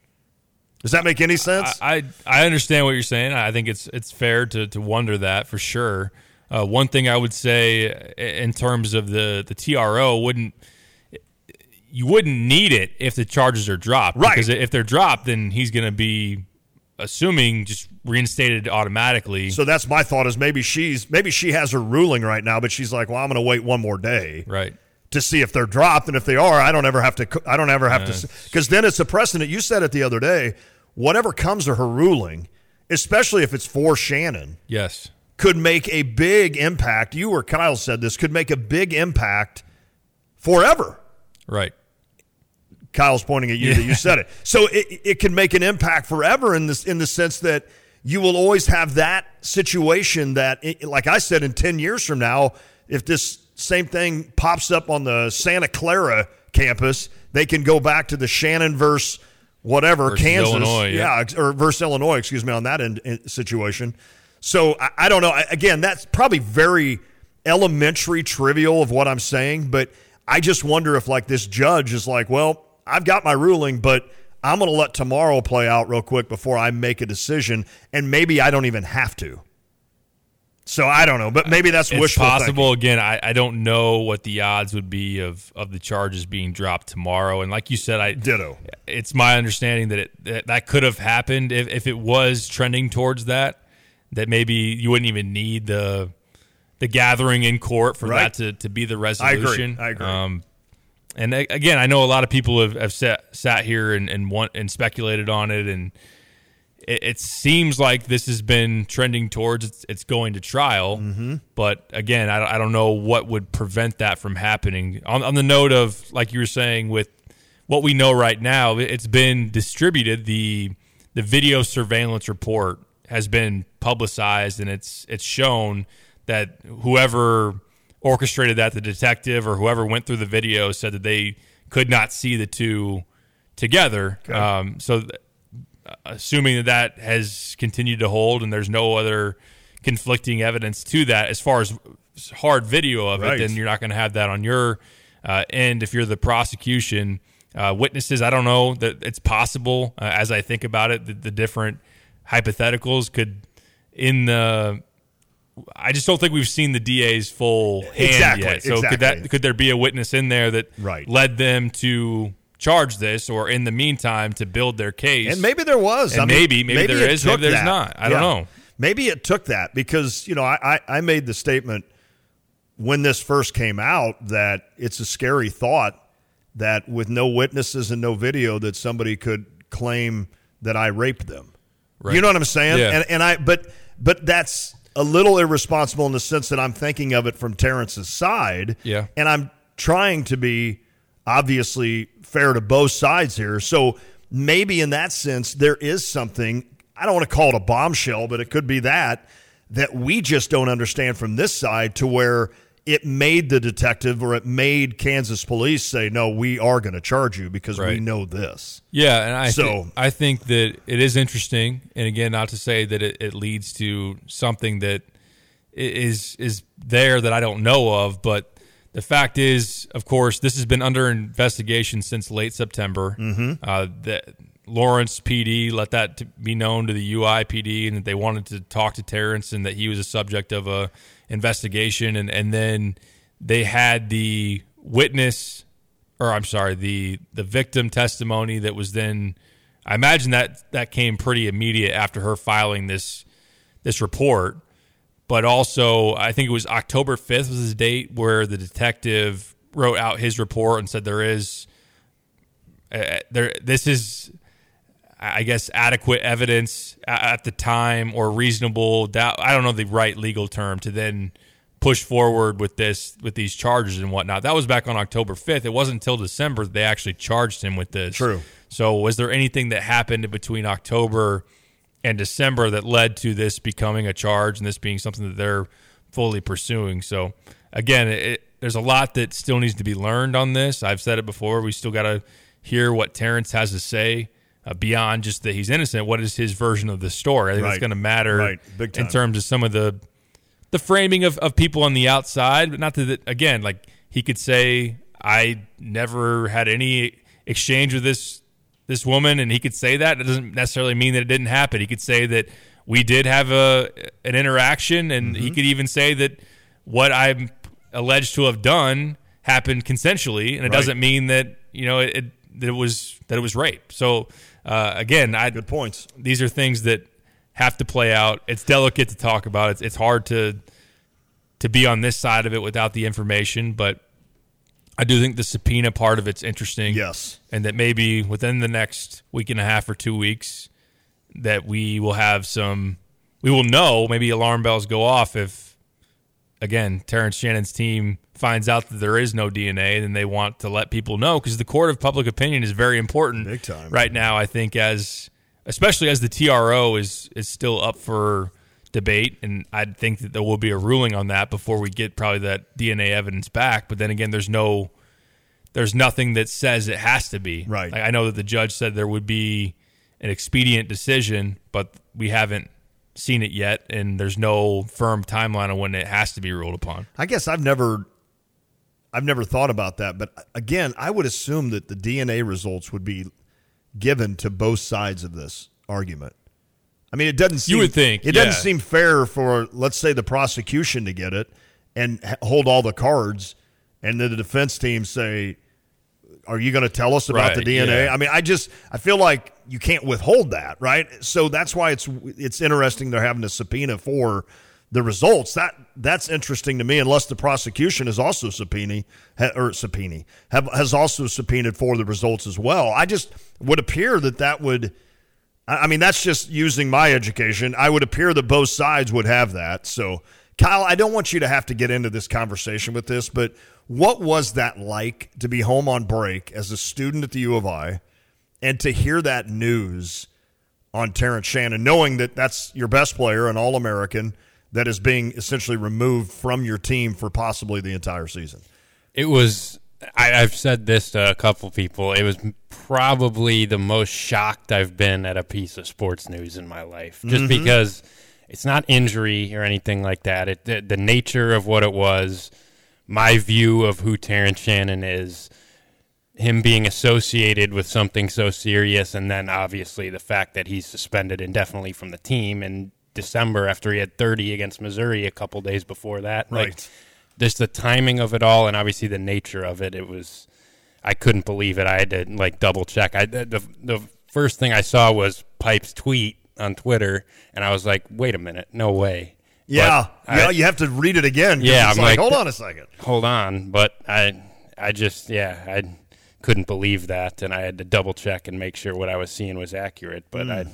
Does that make any sense?
I, I I understand what you're saying. I think it's it's fair to to wonder that for sure. Uh, one thing I would say in terms of the the TRO wouldn't you wouldn't need it if the charges are dropped,
Right.
Because if they're dropped, then he's going to be assuming just reinstated automatically.
So that's my thought is maybe she's maybe she has her ruling right now, but she's like, well, I'm going to wait one more day,
right,
to see if they're dropped, and if they are, I don't ever have to. I don't ever have to because then it's a precedent. You said it the other day. Whatever comes to her ruling, especially if it's for Shannon,
yes,
could make a big impact. You or Kyle said this could make a big impact forever.
right.
Kyle's pointing at you that you said it. So it, it can make an impact forever in this in the sense that you will always have that situation that, like I said, in ten years from now, if this same thing pops up on the Santa Clara campus, they can go back to the Shannon versus whatever
Versus
Kansas,
Illinois, yeah.
yeah, or versus Illinois, excuse me, on that end, in- situation. So I, I don't know. I, again, that's probably very elementary, trivial of what I'm saying, but I just wonder if like this judge is like, well, I've got my ruling, but I'm going to let tomorrow play out real quick before I make a decision, and maybe I don't even have to. So I don't know, but maybe that's
it's
wishful
possible. Again, I, I don't know what the odds would be of, of the charges being dropped tomorrow. And like you said, I
ditto.
It's my understanding that it, that, that could have happened if, if it was trending towards that. That maybe you wouldn't even need the the gathering in court for
Right.
that to, to be the resolution.
I agree. I agree.
Um, and again, I know a lot of people have, have sat sat here and and want and speculated on it, and it, it seems like this has been trending towards it's, it's going to trial.
Mhm.
But again, I, don't- I don't know what would prevent that from happening. On, on the note of like you were saying with what we know right now, it- it's been distributed. the The video surveillance report has been publicized, and it's it's shown that whoever orchestrated that, the detective or whoever went through the video, said that they could not see the two together. Um, so, th- assuming that that has continued to hold, and there's no other conflicting evidence to that, as far as hard video of
Right.
it, then you're not going to have that on your uh, end if you're the prosecution. Uh, witnesses, I don't know that it's possible. Uh, as I think about it, the, the different hypotheticals could in the. I just don't think we've seen the DA's full hand
Exactly,
yet. So could that could there be a witness in there that
Right.
led them to charge this, or in the meantime to build their case?
And maybe there was.
And
I mean,
maybe, maybe, there
it
is, maybe there's
that.
not. I don't know.
Maybe it took that because you know I, I I made the statement when this first came out that it's a scary thought that with no witnesses and no video that somebody could claim that I raped them.
Right.
You know what I'm saying?
Yeah.
And and I but but that's a little irresponsible in the sense that I'm thinking of it from Terrence's side.
Yeah.
And I'm trying to be obviously fair to both sides here. So maybe in that sense, there is something, I don't want to call it a bombshell, but it could be that, that we just don't understand from this side to where it made the detective or it made Kansas police say, no, we are going to charge you because we know this.
Yeah, and I
So-
thi- I think that it is interesting, and again, not to say that it, it leads to something that is is there that I don't know of, but the fact is, of course, this has been under investigation since late September.
Mhm.
Uh, that Lawrence PD let that be known to the UIPD, and that they wanted to talk to Terrence, and that he was a subject of a investigation, and and then they had the witness or I'm sorry, the the victim testimony that was then I imagine that that came pretty immediate after her filing this this report. But also, I think it was October 5th was the date where the detective wrote out his report and said there is uh, there this is I guess, adequate evidence at the time or reasonable doubt. I don't know the right legal term to then push forward with this with these charges and whatnot. That was back on October 5th. It wasn't until December that they actually charged him with this.
True.
So was there anything that happened between October and December that led to this becoming a charge and this being something that they're fully pursuing? So again, it, there's a lot that still needs to be learned on this. I've said it before. We still got to hear what Terrence has to say uh, beyond just that he's innocent. What is his version of the story? I think
Right.
that's going to matter
Right.
In terms of some of the the framing of, of people on the outside. But not that again, like he could say, I never had any exchange with this this woman, and he could say that. It doesn't necessarily mean that it didn't happen. He could say that we did have a an interaction, and he
Mm-hmm.
could even say that what I'm alleged to have done happened consensually, and it
Right.
doesn't mean that you know it, that it was that it was rape. So uh, again, I
good points.
These are things that have to play out. It's delicate to talk about. It's it's hard to to be on this side of it without the information, but I do think the subpoena part of it's interesting.
Yes.
And that maybe within the next week and a half or two weeks that we will have some we will know, maybe alarm bells go off if again, Terrence Shannon's team finds out that there is no DNA, then they want to let people know because the court of public opinion is very important
Big time.
right now. I think as especially as the TRO is is still up for debate, and I think that there will be a ruling on that before we get probably that DNA evidence back. But then again, there's no there's nothing that says it has to be
Right.
Like, I know that the judge said there would be an expedient decision, but we haven't seen it yet, and there's no firm timeline on when it has to be ruled upon.
I guess I've never I've never thought about that, but again, I would assume that the DNA results would be given to both sides of this argument. I mean, it doesn't seem
You would think,
it
yeah.
doesn't seem fair for let's say the prosecution to get it and hold all the cards and then the defense team say are you going to tell us about the DNA?
yeah.
I mean, I just I feel like you can't withhold that, right? So that's why it's it's interesting they're having a subpoena for the results. That that's interesting to me, unless the prosecution is also subpoena or subpoena have, has also subpoenaed for the results as well. I just would appear that that would. I I mean, that's just using my education. I would appear that both sides would have that. So, Kyle, I don't want you to have to get into this conversation with this, but what was that like to be home on break as a student at the U of I and to hear that news on Terrence Shannon, knowing that that's your best player, an All American, that is being essentially removed from your team for possibly the entire season?
It was. I, I've said this to a couple people. It was probably the most shocked I've been at a piece of sports news in my life, just
Mm-hmm.
Mhm.
because it's not injury or anything like that. It the, the nature of what it was, my view of who Terrence Shannon is, him being associated with something so serious, and then obviously the fact that he's suspended indefinitely from the team in December after he had 30 against Missouri a couple days before that. Like,
Right.
just the timing of it all, and obviously the nature of it. It was, I couldn't believe it. I had to like double check. I the the first thing I saw was Pipe's tweet on Twitter, and I was like, wait a minute, no way.
Yeah,
But
yeah,
I-
you have to read it again.
yeah, I'm
like,
like,
hold on a second.
hold on. But I, I just, yeah, I couldn't believe that, and I had to double check and make sure what I was seeing was accurate. But
Mm.
I,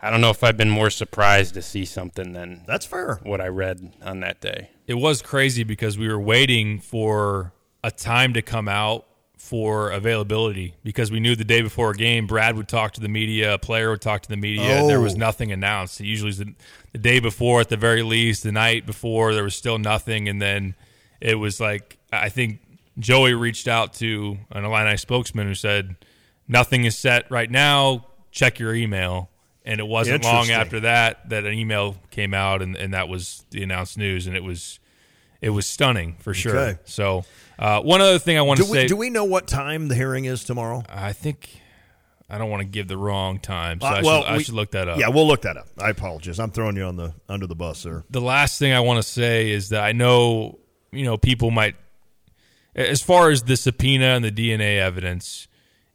I don't know if I've been more surprised to see something than
that's fair.
What I read on that day.
It was crazy because we were waiting for a time to come out for availability because we knew the day before a game Brad would talk to the media, a player would talk to the media, and there was
Oh.
nothing announced. It usually is the, the day before at the very least, the night before there was still nothing and then it was like I think Joey reached out to an Illini spokesman who said nothing is set right now, check your email. And it wasn't long after that that an email came out and, and that was the announced news and it was it was stunning for sure.
Okay.
So uh, one other thing I want
Do
to
we,
say
do we know what time the hearing is tomorrow?
I think I don't want to give the wrong time, so
Uh,
I,
well,
should, I should look that up.
Yeah, we'll look that up. I apologize. I'm throwing you on the under the bus, sir.
the last thing I want to say is that I know you know people might, as far as the subpoena and the DNA evidence,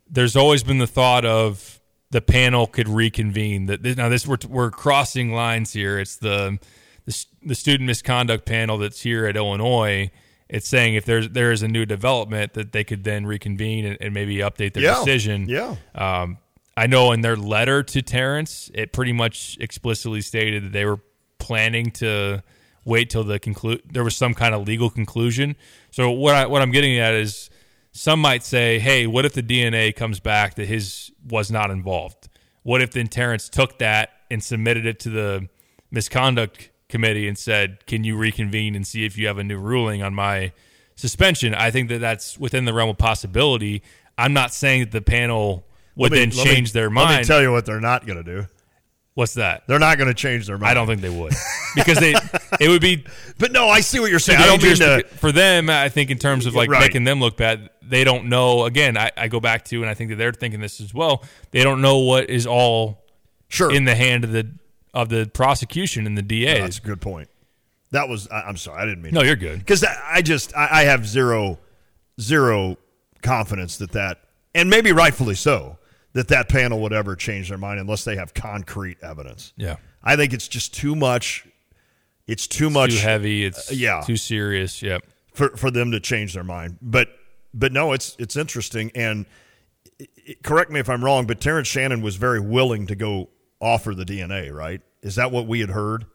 there's always been the thought of the panel could reconvene. That now this we're we're crossing lines here. It's the the, the student misconduct panel that's here at Illinois. It's saying if there's there is a new development that they could then reconvene and, and maybe update their
Yeah.
decision.
Yeah.
Um, I know in their letter to Terrence, it pretty much explicitly stated that they were planning to wait till the conclude. There was some kind of legal conclusion. So what I what I'm getting at is some might say, hey, what if the DNA comes back that his was not involved? What if then Terrence took that and submitted it to the misconduct committee and said, can you reconvene and see if you have a new ruling on my suspension? I think that that's within the realm of possibility. I'm not saying that the panel would
me-
then
let me-
change their
Let me tell you what they're not going to do.
What's that?
They're not going to change their mind.
I don't think they would because they it would be.
But no, I see what you're saying. I don't mean to.
for them. I think in terms of like
Right.
making them look bad, they don't know. Again, I, I go back to, and I think that they're thinking this as well. They don't know what is all
sure
in the hand of the of the prosecution and the DA.
That's a good point. That was. I, I'm sorry. I didn't mean.
No, you're good.
Because I just I, I have zero zero confidence that that and maybe rightfully so that that panel would ever change their mind unless they have concrete evidence.
Yeah.
I think it's just too much. It's too much
too heavy. It's
uh, yeah
too serious. Yep.
for for them to change their mind. But but no, it's it's interesting. And it- correct me if I'm wrong, but Terrence Shannon was very willing to go offer the DNA. Right? Is that what we had heard?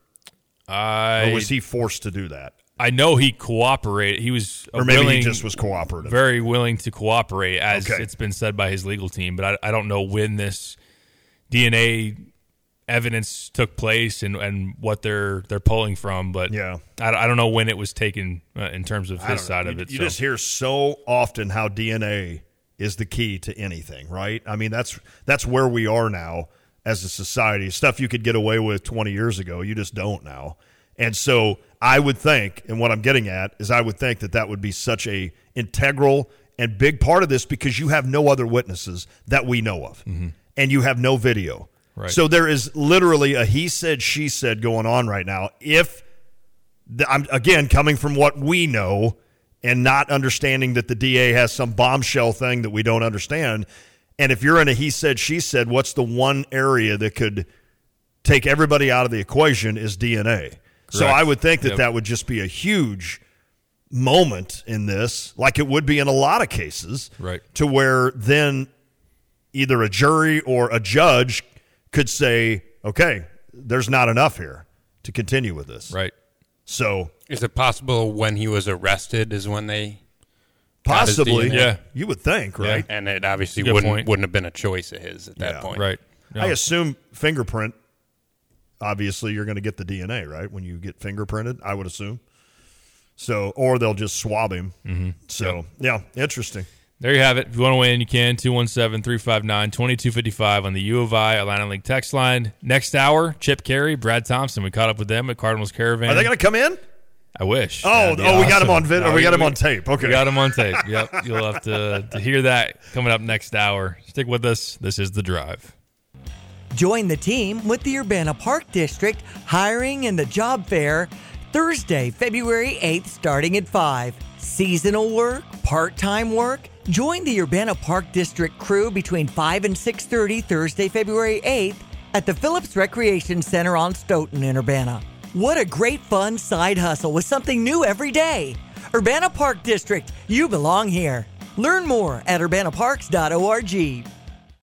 I
or was he forced to do that?
I know he cooperated. He was
Or maybe he just was cooperative.
very willing to cooperate, as
Okay.
it's been said by his legal team. But I, I don't know when this DNA evidence took place and, and what they're they're pulling from. But
Yeah.
I, I don't know when it was taken uh, in terms of his side
know.
of it.
You
so.
just hear so often how DNA is the key to anything, right? I mean, that's that's where we are now as a society. Stuff you could get away with 20 years ago, you just don't now. And so I would think, and what I'm getting at is I would think that that would be such a integral and big part of this because you have no other witnesses that we know of. And you have no video.
Right.
So there is literally a he said, she said going on right now. If the, I'm again coming from what we know and not understanding that the DA has some bombshell thing that we don't understand. And if you're in a he said, she said, what's the one area that could take everybody out of the equation is DNA. So I would think that
Yep.
that would just be a huge moment in this, like it would be in a lot of cases,
Right.
to where then either a jury or a judge could say, okay, there's not enough here to continue with this.
Right.
So
Is it possible when he was arrested is when they
possibly,
Yeah.
you would think, right?
And it obviously wouldn't
point.
wouldn't have been a choice of his at that
Yeah.
point.
Right. No.
I assume fingerprint. Obviously, you're going to get the DNA right when you get fingerprinted. I would assume. So, or they'll just swab him. Mm-hmm. So, yeah, interesting.
There you have it. If you want to win, you can. 217 359 2255 on the U of I Atlanta Link text line. Next hour, Chip Caray, Brad Thompson. We caught up with them at Cardinals Caravan.
Are they going to come in?
I wish.
Oh, oh
That'd be
oh, we got
awesome.
him on vid-
No,
we got him on tape. Okay.
We got him on tape. Yep. You'll have to, to hear that coming up next hour. Stick with us. This is The Drive.
Join the team with the Urbana Park District hiring and the job fair Thursday, February 8th, starting at 5. Seasonal work, part-time work. Join the Urbana Park District crew between 5 and 6:30 Thursday, February 8th at the Phillips Recreation Center on Stoughton in Urbana. What a great fun side hustle with something new every day. Urbana Park District, you belong here. Learn more at urbanaparks.org.